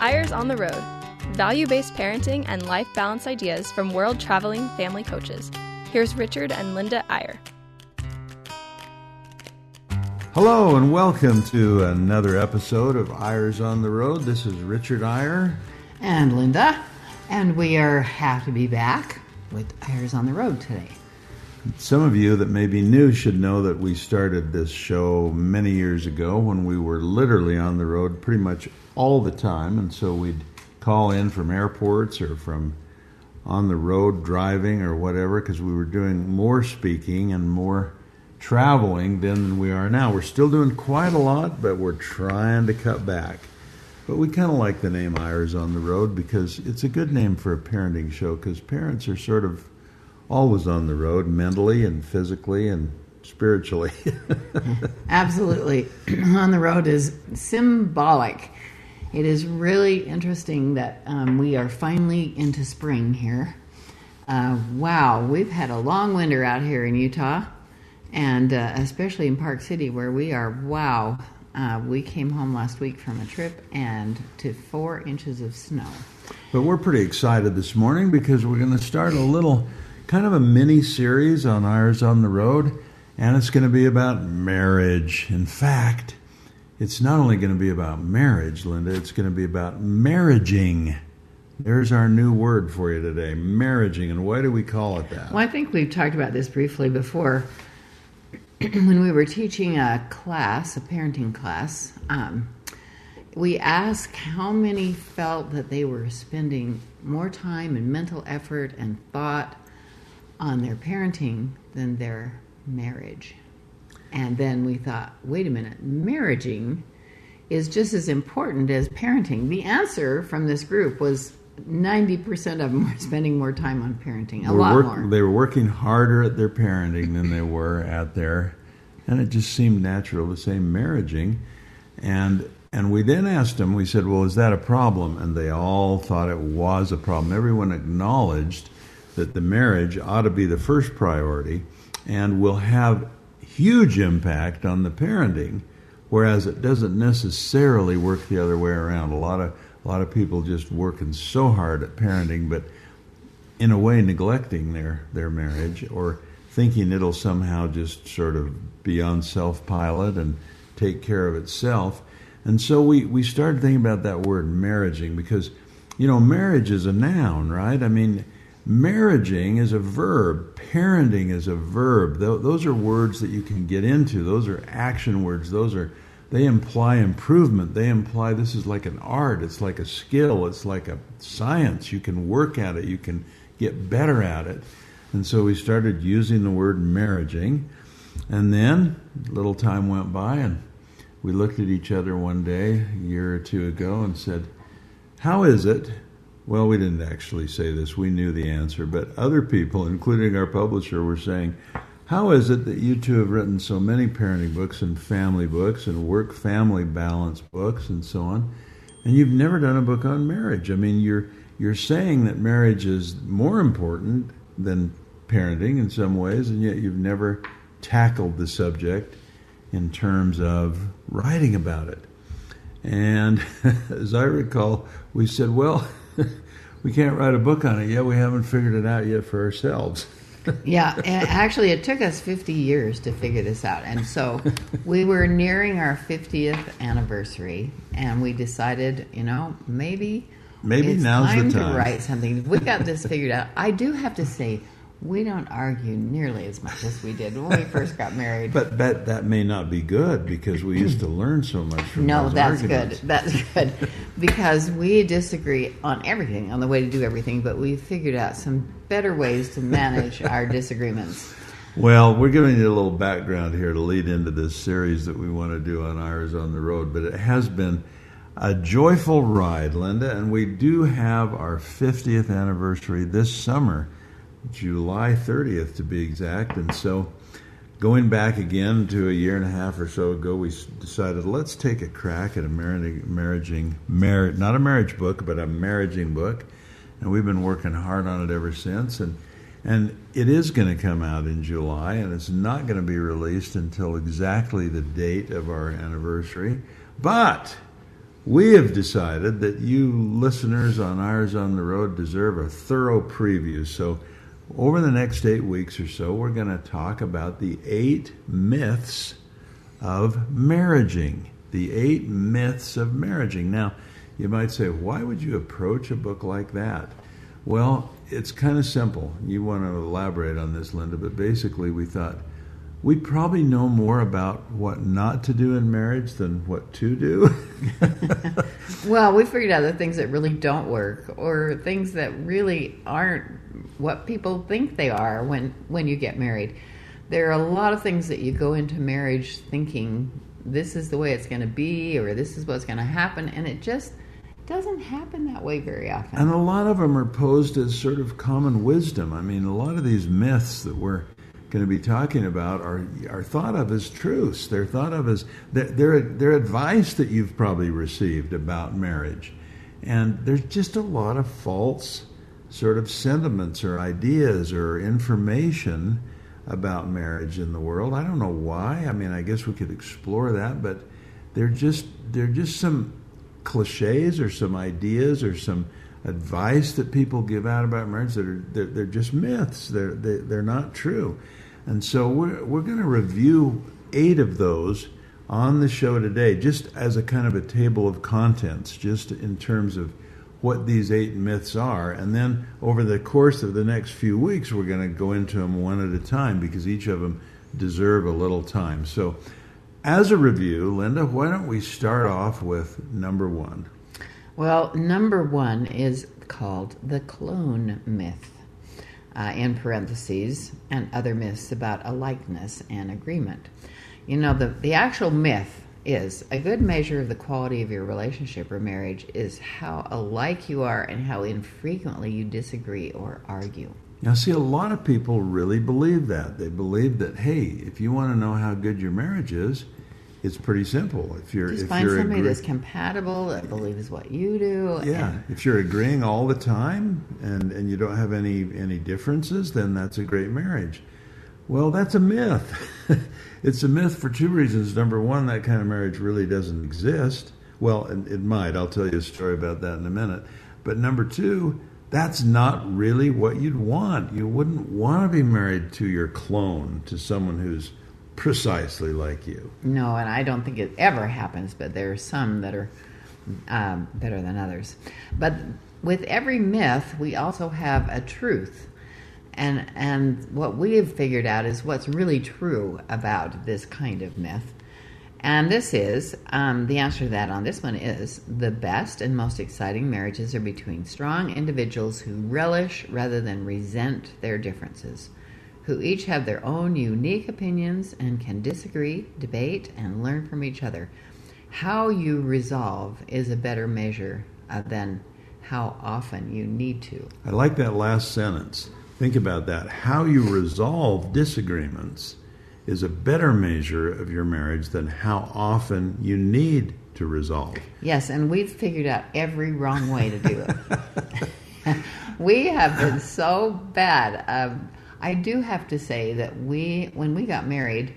Eyres on the Road value based parenting and life balance ideas from world traveling family coaches. Here's Richard and Linda Eyre. Hello, and welcome to another episode of Eyres on the Road. This is Richard Eyre. And Linda. And we are happy to be back with Eyres on the Road today. Some of you that may be new should know that we started this show many years ago when we were literally on the road pretty much all the time. And so we'd call in from airports or from on the road driving or whatever because we were doing more speaking and more traveling than we are now. We're still doing quite a lot, but we're trying to cut back. But we kind of like the name Eyres on the Road because it's a good name for a parenting show because parents are sort of always on the road mentally and physically and spiritually. Absolutely. on the road is symbolic. It is really interesting that um, we are finally into spring here. Uh, wow, we've had a long winter out here in Utah, and uh, especially in Park City where we are. Wow, uh, we came home last week from a trip and to four inches of snow. But we're pretty excited this morning because we're going to start a little kind of a mini series on Eyres on the Road, and it's going to be about marriage. In fact, it's not only going to be about marriage, Linda, it's going to be about marriaging. There's our new word for you today, marriaging. And why do we call it that? Well, I think we've talked about this briefly before. when we were teaching a class, a parenting class, um, we asked how many felt that they were spending more time and mental effort and thought on their parenting than their marriage. And then we thought, wait a minute, marriaging is just as important as parenting. The answer from this group was 90% of them were spending more time on parenting, a lot work, more. They were working harder at their parenting than they were at their, and it just seemed natural to say marriaging. And and we then asked them, we said, well, is that a problem? And they all thought it was a problem. Everyone acknowledged that the marriage ought to be the first priority and will have huge impact on the parenting, whereas it doesn't necessarily work the other way around. A lot of a lot of people just working so hard at parenting, but in a way neglecting their their marriage or thinking it'll somehow just sort of be on self pilot and take care of itself. And so we, we started thinking about that word marriaging because, you know, marriage is a noun, right? I mean, marriaging is a verb, parenting is a verb. Those are words that you can get into. Those are action words. Those are they imply improvement. They imply this is like an art. It's like a skill. It's like a science. You can work at it. You can get better at it. And so we started using the word marriaging. And then a little time went by and we looked at each other one day a year or two ago and said, How is it well, we didn't actually say this. We knew the answer, but other people, including our publisher, were saying, How is it that you two have written so many parenting books and family books and work family balance books and so on, and you've never done a book on marriage? I mean, you're, you're saying that marriage is more important than parenting in some ways, and yet you've never tackled the subject in terms of writing about it. And as I recall, we said, Well, we can't write a book on it yet. We haven't figured it out yet for ourselves. yeah, actually, it took us 50 years to figure this out. And so we were nearing our 50th anniversary, and we decided, you know, maybe. Maybe it's now's time the time to write something. We got this figured out. I do have to say, we don't argue nearly as much as we did when we first got married. But that that may not be good because we used to learn so much from no, that's arguments. good. That's good because we disagree on everything, on the way to do everything. But we figured out some better ways to manage our disagreements. Well, we're giving you a little background here to lead into this series that we want to do on Eyres on the Road. But it has been a joyful ride, Linda, and we do have our 50th anniversary this summer. July 30th to be exact. And so, going back again to a year and a half or so ago, we decided let's take a crack at a marriaging, mar- not a marriage book, but a marriaging book. And we've been working hard on it ever since. And and it is going to come out in July, and it's not going to be released until exactly the date of our anniversary. But we have decided that you listeners on Eyres on the Road deserve a thorough preview. So, over the next eight weeks or so, we're going to talk about the eight myths of marriaging. The eight myths of marriaging. Now, you might say, why would you approach a book like that? Well, it's kind of simple. You want to elaborate on this, Linda, but basically, we thought we probably know more about what not to do in marriage than what to do. well, we figured out the things that really don't work or things that really aren't what people think they are when when you get married. There are a lot of things that you go into marriage thinking this is the way it's going to be or this is what's going to happen and it just doesn't happen that way very often. And a lot of them are posed as sort of common wisdom. I mean, a lot of these myths that we're going to be talking about are are thought of as truths. They're thought of as they're they're advice that you've probably received about marriage, and there's just a lot of false sort of sentiments or ideas or information about marriage in the world. I don't know why. I mean, I guess we could explore that, but they're just they're just some cliches or some ideas or some advice that people give out about marriage that are they're, they're just myths. They're they, are they are not true. And so we're, we're going to review eight of those on the show today, just as a kind of a table of contents, just in terms of what these eight myths are. And then over the course of the next few weeks, we're going to go into them one at a time because each of them deserve a little time. So, as a review, Linda, why don't we start off with number one? Well, number one is called the clone myth uh, in parentheses, and other myths about a likeness and agreement. You know, the, the actual myth is a good measure of the quality of your relationship or marriage is how alike you are and how infrequently you disagree or argue. Now, see, a lot of people really believe that. They believe that, hey, if you want to know how good your marriage is, it's pretty simple. If you're just if find you're somebody agree- that's compatible that believes what you do. Yeah, and- if you're agreeing all the time and and you don't have any any differences, then that's a great marriage. Well, that's a myth. it's a myth for two reasons. Number one, that kind of marriage really doesn't exist. Well, it, might. I'll tell you a story about that in a minute. But number two, that's not really what you'd want. You wouldn't want to be married to your clone, to someone who's precisely like you. No, and I don't think it ever happens, but there are some that are um, better than others. But with every myth, we also have a truth. And, and what we have figured out is what's really true about this kind of myth. And this is um, the answer to that on this one is the best and most exciting marriages are between strong individuals who relish rather than resent their differences who each have their own unique opinions and can disagree, debate, and learn from each other. How you resolve is a better measure uh, than how often you need to. I like that last sentence. Think about that. How you resolve disagreements is a better measure of your marriage than how often you need to resolve. Yes, and we've figured out every wrong way to do it. we have been so bad. Um, I do have to say that we, when we got married,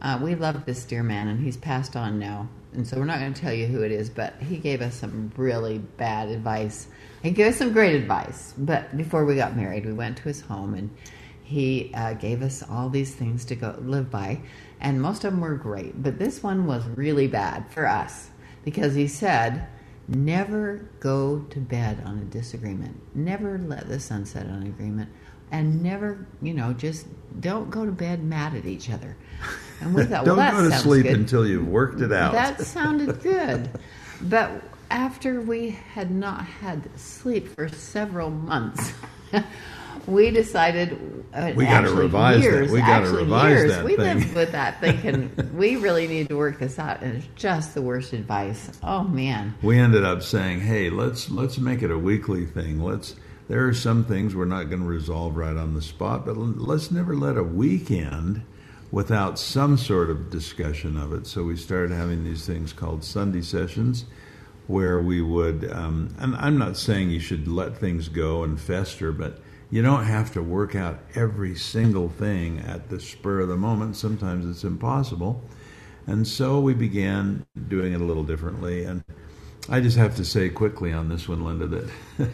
uh, we loved this dear man, and he's passed on now. And so we're not going to tell you who it is, but he gave us some really bad advice. He gave us some great advice. But before we got married, we went to his home, and he uh, gave us all these things to go live by. And most of them were great, but this one was really bad for us because he said, Never go to bed on a disagreement. Never let the sun set on an agreement and never, you know, just don't go to bed mad at each other. And we thought, don't well, that go to sleep good. until you've worked it out. That sounded good. but after we had not had sleep for several months, we decided uh, We gotta actually revise that. We gotta revise years, that we thing. lived with that thinking we really need to work this out, and it's just the worst advice. Oh man. we ended up saying, "Hey, let's let's make it a weekly thing. Let's there are some things we're not going to resolve right on the spot, but l- let's never let a weekend without some sort of discussion of it." So we started having these things called Sunday sessions where we would um, and I'm not saying you should let things go and fester, but you don't have to work out every single thing at the spur of the moment. Sometimes it's impossible. And so we began doing it a little differently. And I just have to say quickly on this one, Linda, that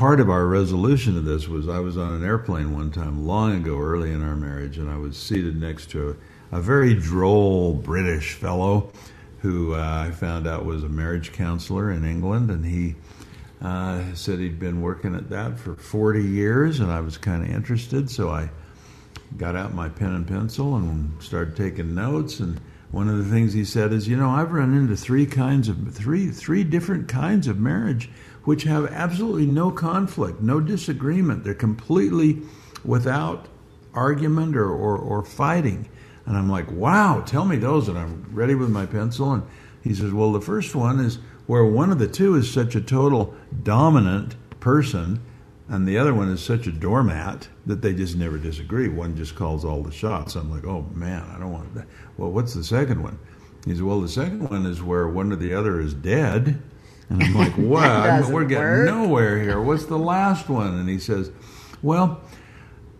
part of our resolution of this was I was on an airplane one time long ago, early in our marriage, and I was seated next to a, a very droll British fellow who uh, I found out was a marriage counselor in England, and he uh, said he'd been working at that for 40 years, and I was kind of interested, so I got out my pen and pencil and started taking notes. And one of the things he said is, you know, I've run into three kinds of three three different kinds of marriage which have absolutely no conflict, no disagreement. They're completely without argument or, or, or fighting. And I'm like, wow, tell me those. And I'm ready with my pencil. And he says, well, the first one is where one of the two is such a total dominant person and the other one is such a doormat that they just never disagree. One just calls all the shots. I'm like, oh man, I don't want that. Well, what's the second one? He says, well, the second one is where one or the other is dead. And I'm like, wow, We're getting work. nowhere here. What's the last one? And he says, well,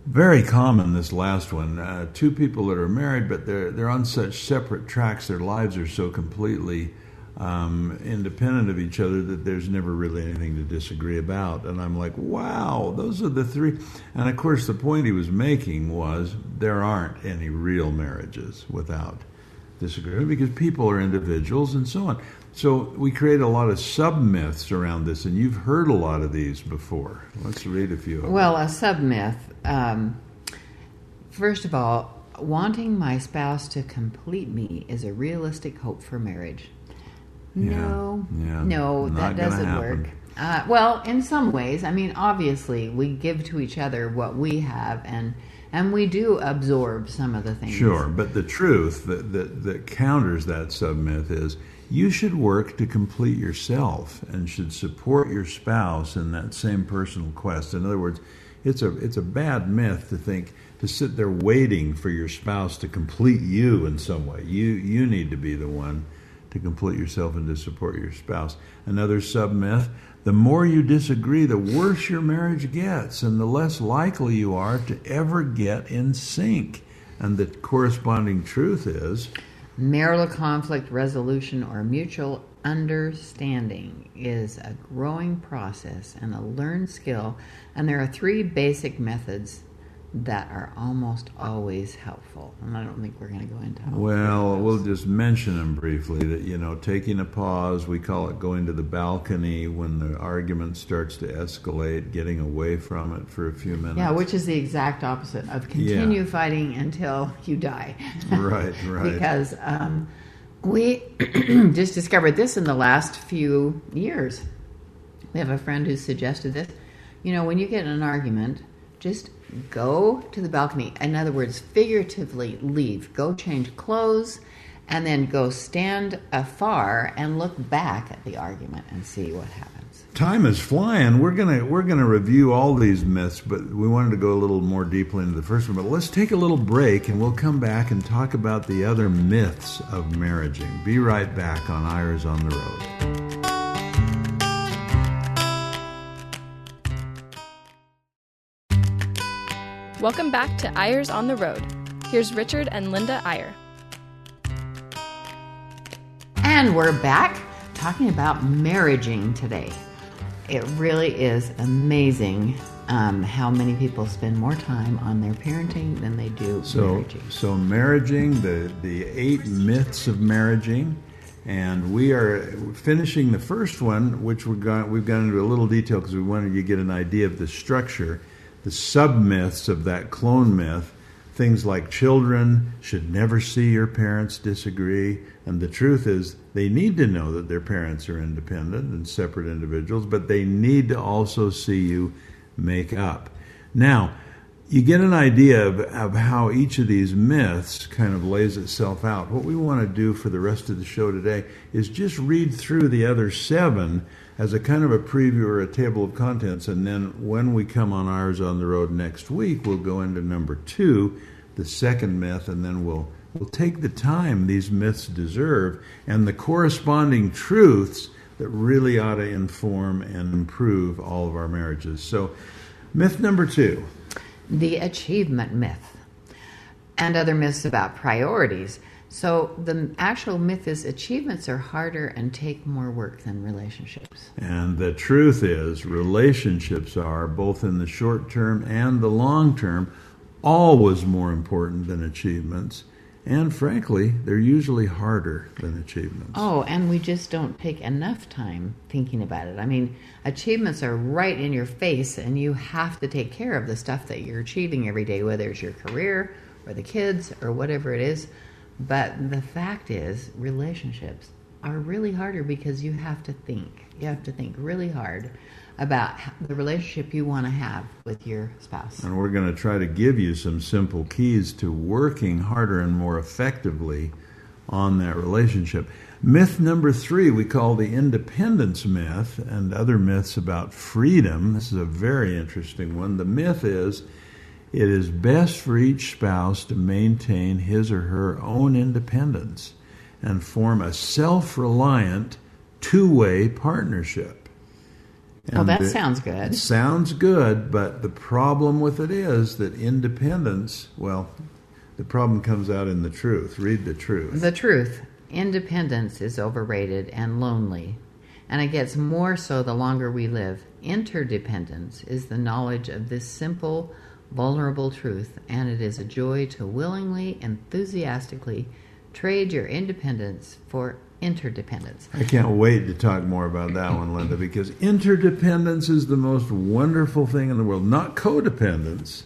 very common this last one. Uh, two people that are married, but they're they're on such separate tracks. Their lives are so completely um, independent of each other that there's never really anything to disagree about. And I'm like, wow, those are the three. And of course, the point he was making was there aren't any real marriages without disagreement because people are individuals and so on. So we create a lot of sub myths around this, and you've heard a lot of these before. Let's read a few. well, a sub myth. Um, first of all, wanting my spouse to complete me is a realistic hope for marriage. No, yeah, yeah, no, that doesn't work. Uh, well, in some ways, I mean, obviously, we give to each other what we have, and and we do absorb some of the things. Sure, but the truth that that, that counters that sub myth is you should work to complete yourself and should support your spouse in that same personal quest. In other words, it's a it's a bad myth to think to sit there waiting for your spouse to complete you in some way. You you need to be the one to complete yourself and to support your spouse. Another sub myth the more you disagree, the worse your marriage gets, and the less likely you are to ever get in sync. And the corresponding truth is marital conflict resolution or mutual understanding is a growing process and a learned skill. And there are three basic methods that are almost always helpful. And I don't think we're going to go into. Well, we'll just mention them briefly. That you know, taking a pause. We call it going to the balcony when the argument starts to escalate. Getting away from it for a few minutes. Yeah, which is the exact opposite of continue yeah. fighting until you die. right, right. because um, we just discovered this in the last few years. We have a friend who suggested this. You know, when you get in an argument, just go to the balcony. In other words, figuratively leave. Go change clothes and then go stand afar and look back at the argument and see what happens. Time is flying. We're gonna we're gonna review all these myths, but we wanted to go a little more deeply into the first one. But let's take a little break and we'll come back and talk about the other myths of marriaging. Be right back on Eyres on the Road. Welcome back to Eyres on the Road. Here's Richard and Linda Eyre. And we're back talking about marriaging today. It really is amazing um, how many people spend more time on their parenting than they do so, marriaging. So, marriaging, the, the eight myths of marriaging. And we are finishing the first one, which we're going, we've gone into a little detail because we wanted you to get an idea of the structure the sub myths of that clone myth, things like children should never see your parents disagree. And the truth is, they need to know that their parents are independent and separate individuals, but they need to also see you make up. Now, you get an idea of, of how each of these myths kind of lays itself out. What we want to do for the rest of the show today is just read through the other seven as a kind of a preview or a table of contents. And then when we come on Eyres on the Road next week, we'll go into number two, the second myth, and then we'll we'll take the time these myths deserve and the corresponding truths that really ought to inform and improve all of our marriages. So, myth number two the achievement myth and other myths about priorities So the actual myth is achievements are harder and take more work than relationships. And the truth is, relationships are, both in the short term and the long term, always more important than achievements. And frankly, they're usually harder than achievements. Oh, and we just don't take enough time thinking about it. I mean, achievements are right in your face, and you have to take care of the stuff that you're achieving every day, whether it's your career or the kids or whatever it is. But the fact is, relationships are really harder because you have to think. You have to think really hard about the relationship you want to have with your spouse. And we're going to try to give you some simple keys to working harder and more effectively on that relationship. Myth number three we call the independence myth and other myths about freedom. This is a very interesting one. The myth is it is best for each spouse to maintain his or her own independence and form a self reliant two way partnership. well, that sounds good. Sounds good, but the problem with it is that independence, well, the problem comes out in the truth. Read the truth. The truth. Independence is overrated and lonely, and it gets more so the longer we live. Interdependence is the knowledge of this simple, vulnerable truth, and it is a joy to willingly, enthusiastically trade your independence for interdependence. I can't wait to talk more about that one, Linda, because interdependence is the most wonderful thing in the world. Not codependence,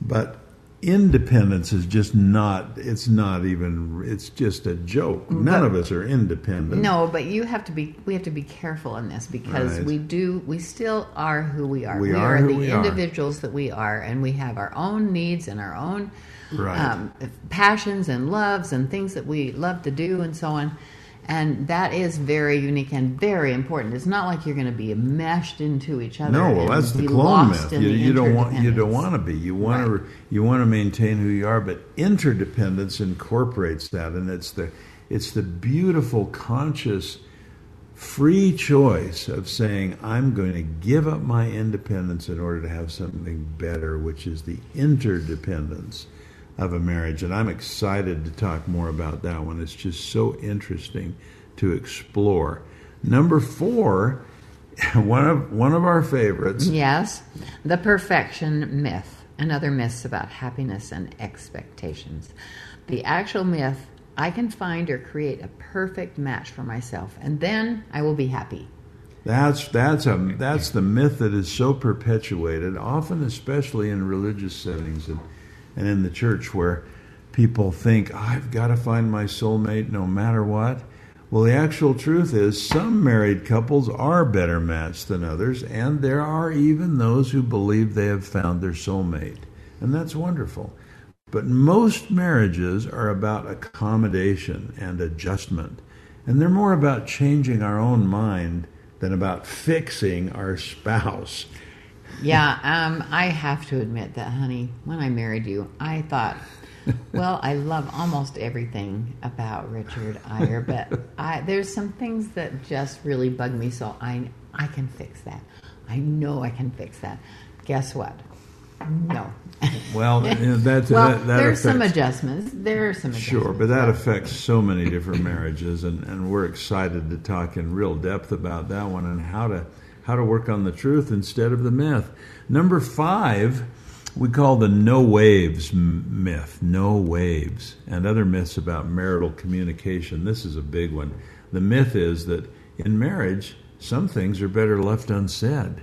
but independence is just not it's not even it's just a joke none But- of us are independent No, but you have to be. We have to be careful in this because Right. we do. We still are who we are. We are who the we are. individuals that we are, and we have our own needs and our own Right. um, passions and loves and things that we love to do and so on. And that is very unique and very important. It's not like you're going to be meshed into each other. no well that's the clone myth you, you don't want you don't want to be you want Right. to you want to maintain who you are but interdependence incorporates that and it's the it's the beautiful conscious free choice of saying i'm going to give up my independence in order to have something better which is the interdependence of a marriage and i'm excited to talk more about that one it's just so interesting to explore number 4 one of one of our favorites Yes, the perfection myth and other myths about happiness and expectations. The actual myth I can find or create a perfect match for myself, and then I will be happy. That's that's a that's the myth that is so perpetuated, often especially in religious settings and and in the church where people think I've got to find my soulmate no matter what. Well, the actual truth is some married couples are better matched than others, and there are even those who believe they have found their soulmate. And that's wonderful. But most marriages are about accommodation and adjustment. And they're more about changing our own mind than about fixing our spouse. Yeah, um, I have to admit that, honey, when I married you, I thought, well, I love almost everything about Richard Eyre, but I, there's some things that just really bug me, so I, I can fix that. I know I can fix that. Guess what? No. Well, that's well, that, that there's some adjustments. There are some adjustments. Sure, but that affects so many different marriages, and, and we're excited to talk in real depth about that one and how to how to work on the truth instead of the myth. Number five, we call the no waves myth, no waves, and other myths about marital communication. This is a big one. The myth is that in marriage, some things are better left unsaid,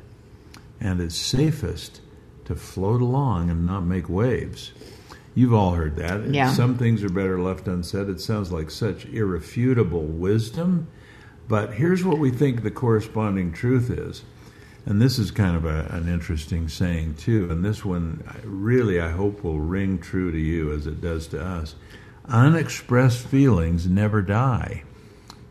and it's safest to float along and not make waves. You've all heard that. Yeah. Some things are better left unsaid. It sounds like such irrefutable wisdom. But here's what we think the corresponding truth is. And this is kind of a, an interesting saying, too. And this one, really, I hope will ring true to you as it does to us. Unexpressed feelings never die,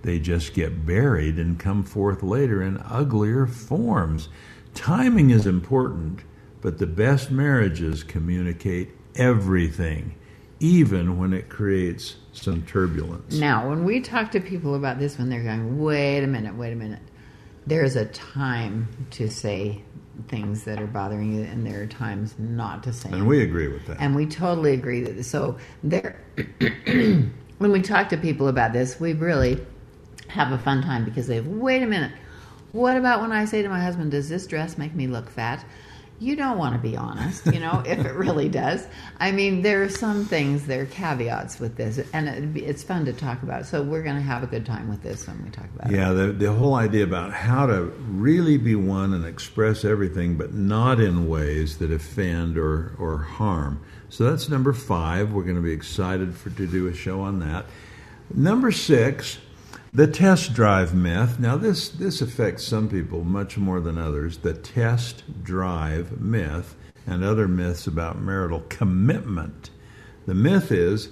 they just get buried and come forth later in uglier forms. Timing is important, but the best marriages communicate everything, even when it creates some turbulence. Now, when we talk to people about this, when they're going, wait a minute, wait a minute, there's a time to say things that are bothering you, and there are times not to say And them. we agree with that. And we totally agree that so there when we talk to people about this, we really have a fun time because they have, wait a minute, what about when I say to my husband, does this dress make me look fat? You don't want to be honest, you know, if it really does. I mean, there are some things, there are caveats with this, and it, it's fun to talk about. So we're going to have a good time with this when we talk about yeah, it. Yeah, the, the whole idea about how to really be one and express everything, but not in ways that offend or, or harm. So that's number five. We're going to be excited for to do a show on that. Number six, the test drive myth. Now, this, this affects some people much more than others. The test drive myth and other myths about marital commitment. The myth is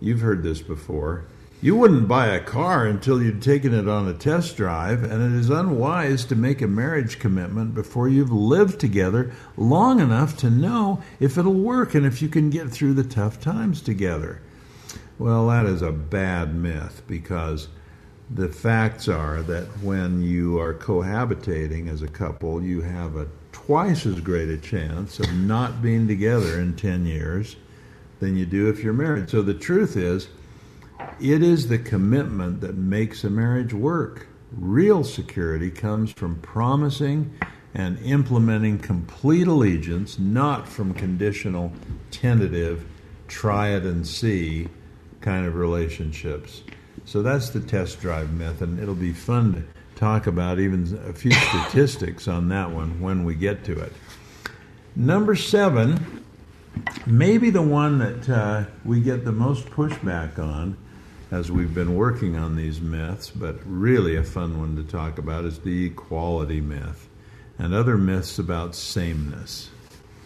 you've heard this before you wouldn't buy a car until you'd taken it on a test drive, and it is unwise to make a marriage commitment before you've lived together long enough to know if it'll work and if you can get through the tough times together. Well, that is a bad myth because the facts are that when you are cohabitating as a couple, you have a twice as great a chance of not being together in 10 years than you do if you're married. So the truth is, it is the commitment that makes a marriage work. Real security comes from promising and implementing complete allegiance, not from conditional, tentative, try it and see kind of relationships. So that's the test drive myth, and it'll be fun to talk about even a few statistics on that one when we get to it. Number seven, maybe the one that uh, we get the most pushback on as we've been working on these myths, but really a fun one to talk about is the equality myth and other myths about sameness.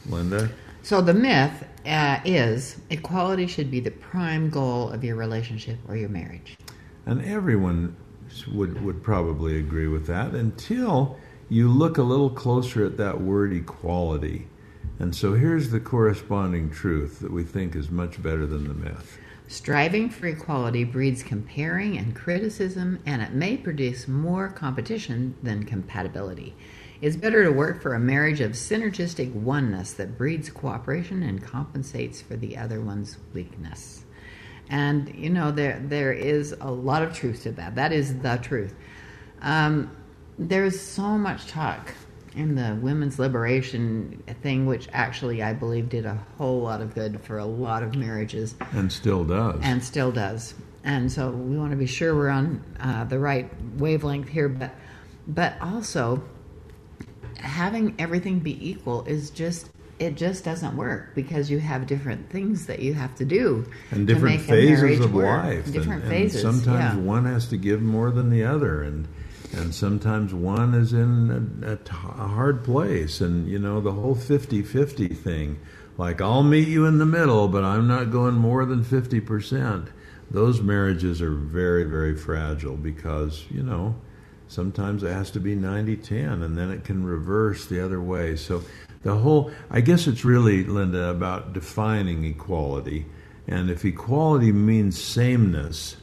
Linda? So the myth uh, is equality should be the prime goal of your relationship or your marriage. And everyone would, would probably agree with that until you look a little closer at that word equality. And so here's the corresponding truth that we think is much better than the myth. Striving for equality breeds comparing and criticism, and it may produce more competition than compatibility. It's better to work for a marriage of synergistic oneness that breeds cooperation and compensates for the other one's weakness. And you know there there is a lot of truth to that. That is the truth. Um, there's so much talk in the women's liberation thing, which actually I believe did a whole lot of good for a lot of marriages. And still does. And still does. And so we want to be sure we're on uh, the right wavelength here, but but also having everything be equal is just it just doesn't work because you have different things that you have to do and different phases of work. life. Different and, phases. And sometimes yeah. one has to give more than the other, and and sometimes one is in a, a hard place. And you know the whole 50-50 thing. Like I'll meet you in the middle, but I'm not going more than fifty percent. Those marriages are very, very fragile because you know sometimes it has to be 90-10 and then it can reverse the other way so the whole i guess it's really linda about defining equality. And if equality means sameness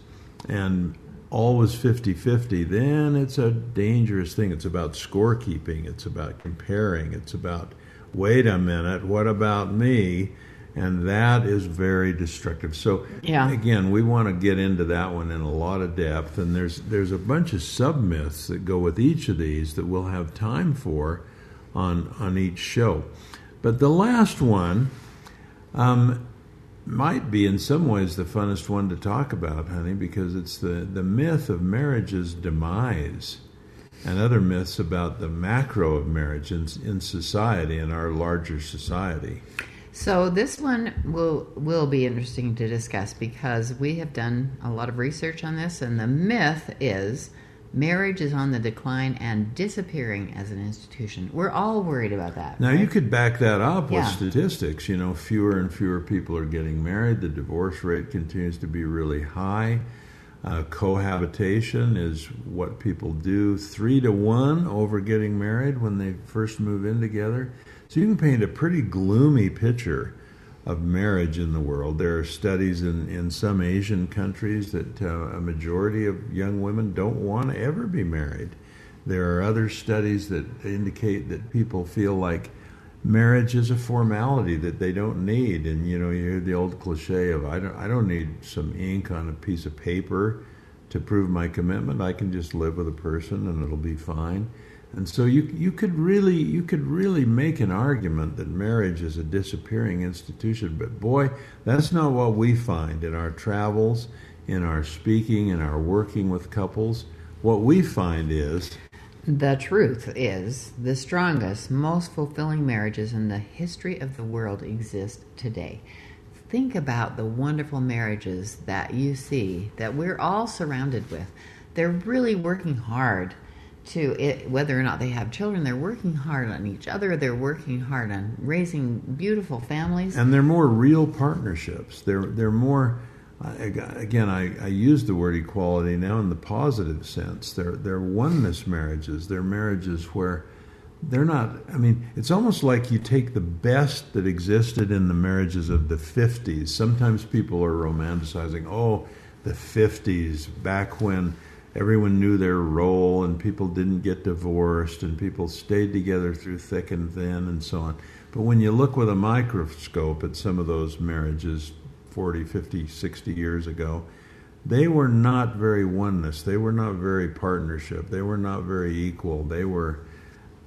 and always 50-50 then it's a dangerous thing. It's about scorekeeping. It's about comparing. It's about wait a minute what about me? And that is very destructive. So Yeah. again, we want to get into that one in a lot of depth, and there's there's a bunch of sub myths that go with each of these that we'll have time for on on each show. But the last one um, might be in some ways the funnest one to talk about, honey, because it's the the myth of marriage's demise. And other myths about the macro of marriage in, in society, in our larger society. So this one will will be interesting to discuss because we have done a lot of research on this, and the myth is marriage is on the decline and disappearing as an institution. We're all worried about that. Now right? you could back that up Yeah. with statistics. You know, fewer and fewer people are getting married. The divorce rate continues to be really high. Uh, cohabitation is what people do three to one over getting married when they first move in together. So you can paint a pretty gloomy picture of marriage in the world. There are studies in, in some Asian countries that uh, a majority of young women don't want to ever be married. There are other studies that indicate that people feel like marriage is a formality that they don't need. And you know, you hear the old cliche of I don't I don't need some ink on a piece of paper to prove my commitment. I can just live with a person and it'll be fine. And so you you could really you could really make an argument that marriage is a disappearing institution. But boy, that's not what we find in our travels, in our speaking, in our working with couples. What we find is The truth is, the strongest, most fulfilling marriages in the history of the world exist today. Think about the wonderful marriages that you see that we're all surrounded with. They're really working hard to it, whether or not they have children, they're working hard on each other, they're working hard on raising beautiful families. and they're more real partnerships. They're they're more. Again, I, I use the word equality now in the positive sense. They're they're oneness marriages. They're marriages where they're not. I mean, it's almost like you take the best that existed in the marriages of the '50s. Sometimes people are romanticizing. Oh, the '50s, back when everyone knew their role and people didn't get divorced and people stayed together through thick and thin and so on. But when you look with a microscope at some of those marriages 40, 50, 60 years ago, they were not very oneness. They were not very partnership. They were not very equal. They were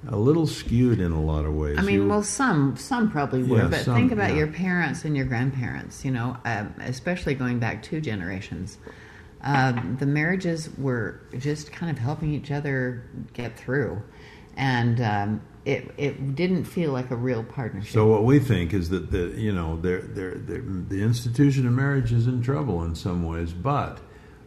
a little skewed in a lot of ways. I mean, You- well, some some probably were, Yeah, but some, think about yeah. your parents and your grandparents. You know, um, especially going back two generations, um, the marriages were just kind of helping each other get through, and um, it it didn't feel like a real partnership. So what we think is that the you know they're, they're, they're, the institution of marriage is in trouble in some ways, but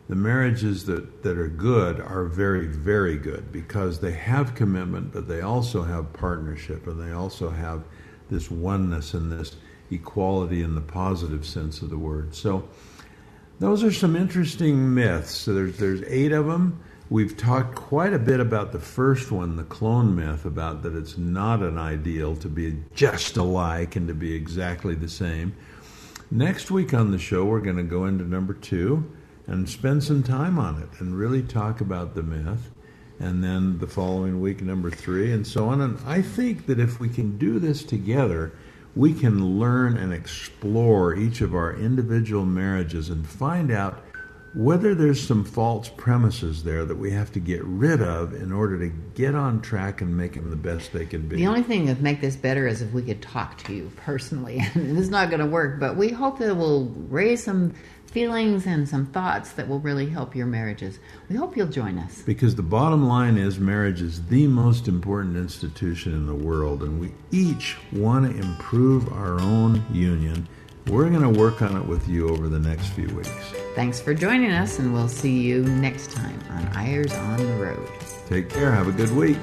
the marriages that, that are good are very very good because they have commitment, but they also have partnership, and they also have this oneness and this equality in the positive sense of the word. So those are some interesting myths. So there's there's eight of them. We've talked quite a bit about the first one, the clone myth, about that it's not an ideal to be just alike and to be exactly the same. Next week on the show, we're going to go into number two and spend some time on it and really talk about the myth. And then the following week, number three, and so on. And I think that if we can do this together, we can learn and explore each of our individual marriages and find out whether there's some false premises there that we have to get rid of in order to get on track and make them the best they can be. The only thing that make this better is if we could talk to you personally. And it's not going to work, but we hope that we'll raise some feelings and some thoughts that will really help your marriages. We hope you'll join us. Because the bottom line is marriage is the most important institution in the world, and we each want to improve our own union. We're going to work on it with you over the next few weeks. Thanks for joining us, and we'll see you next time on Eyres on the Road. Take care. Have a good week.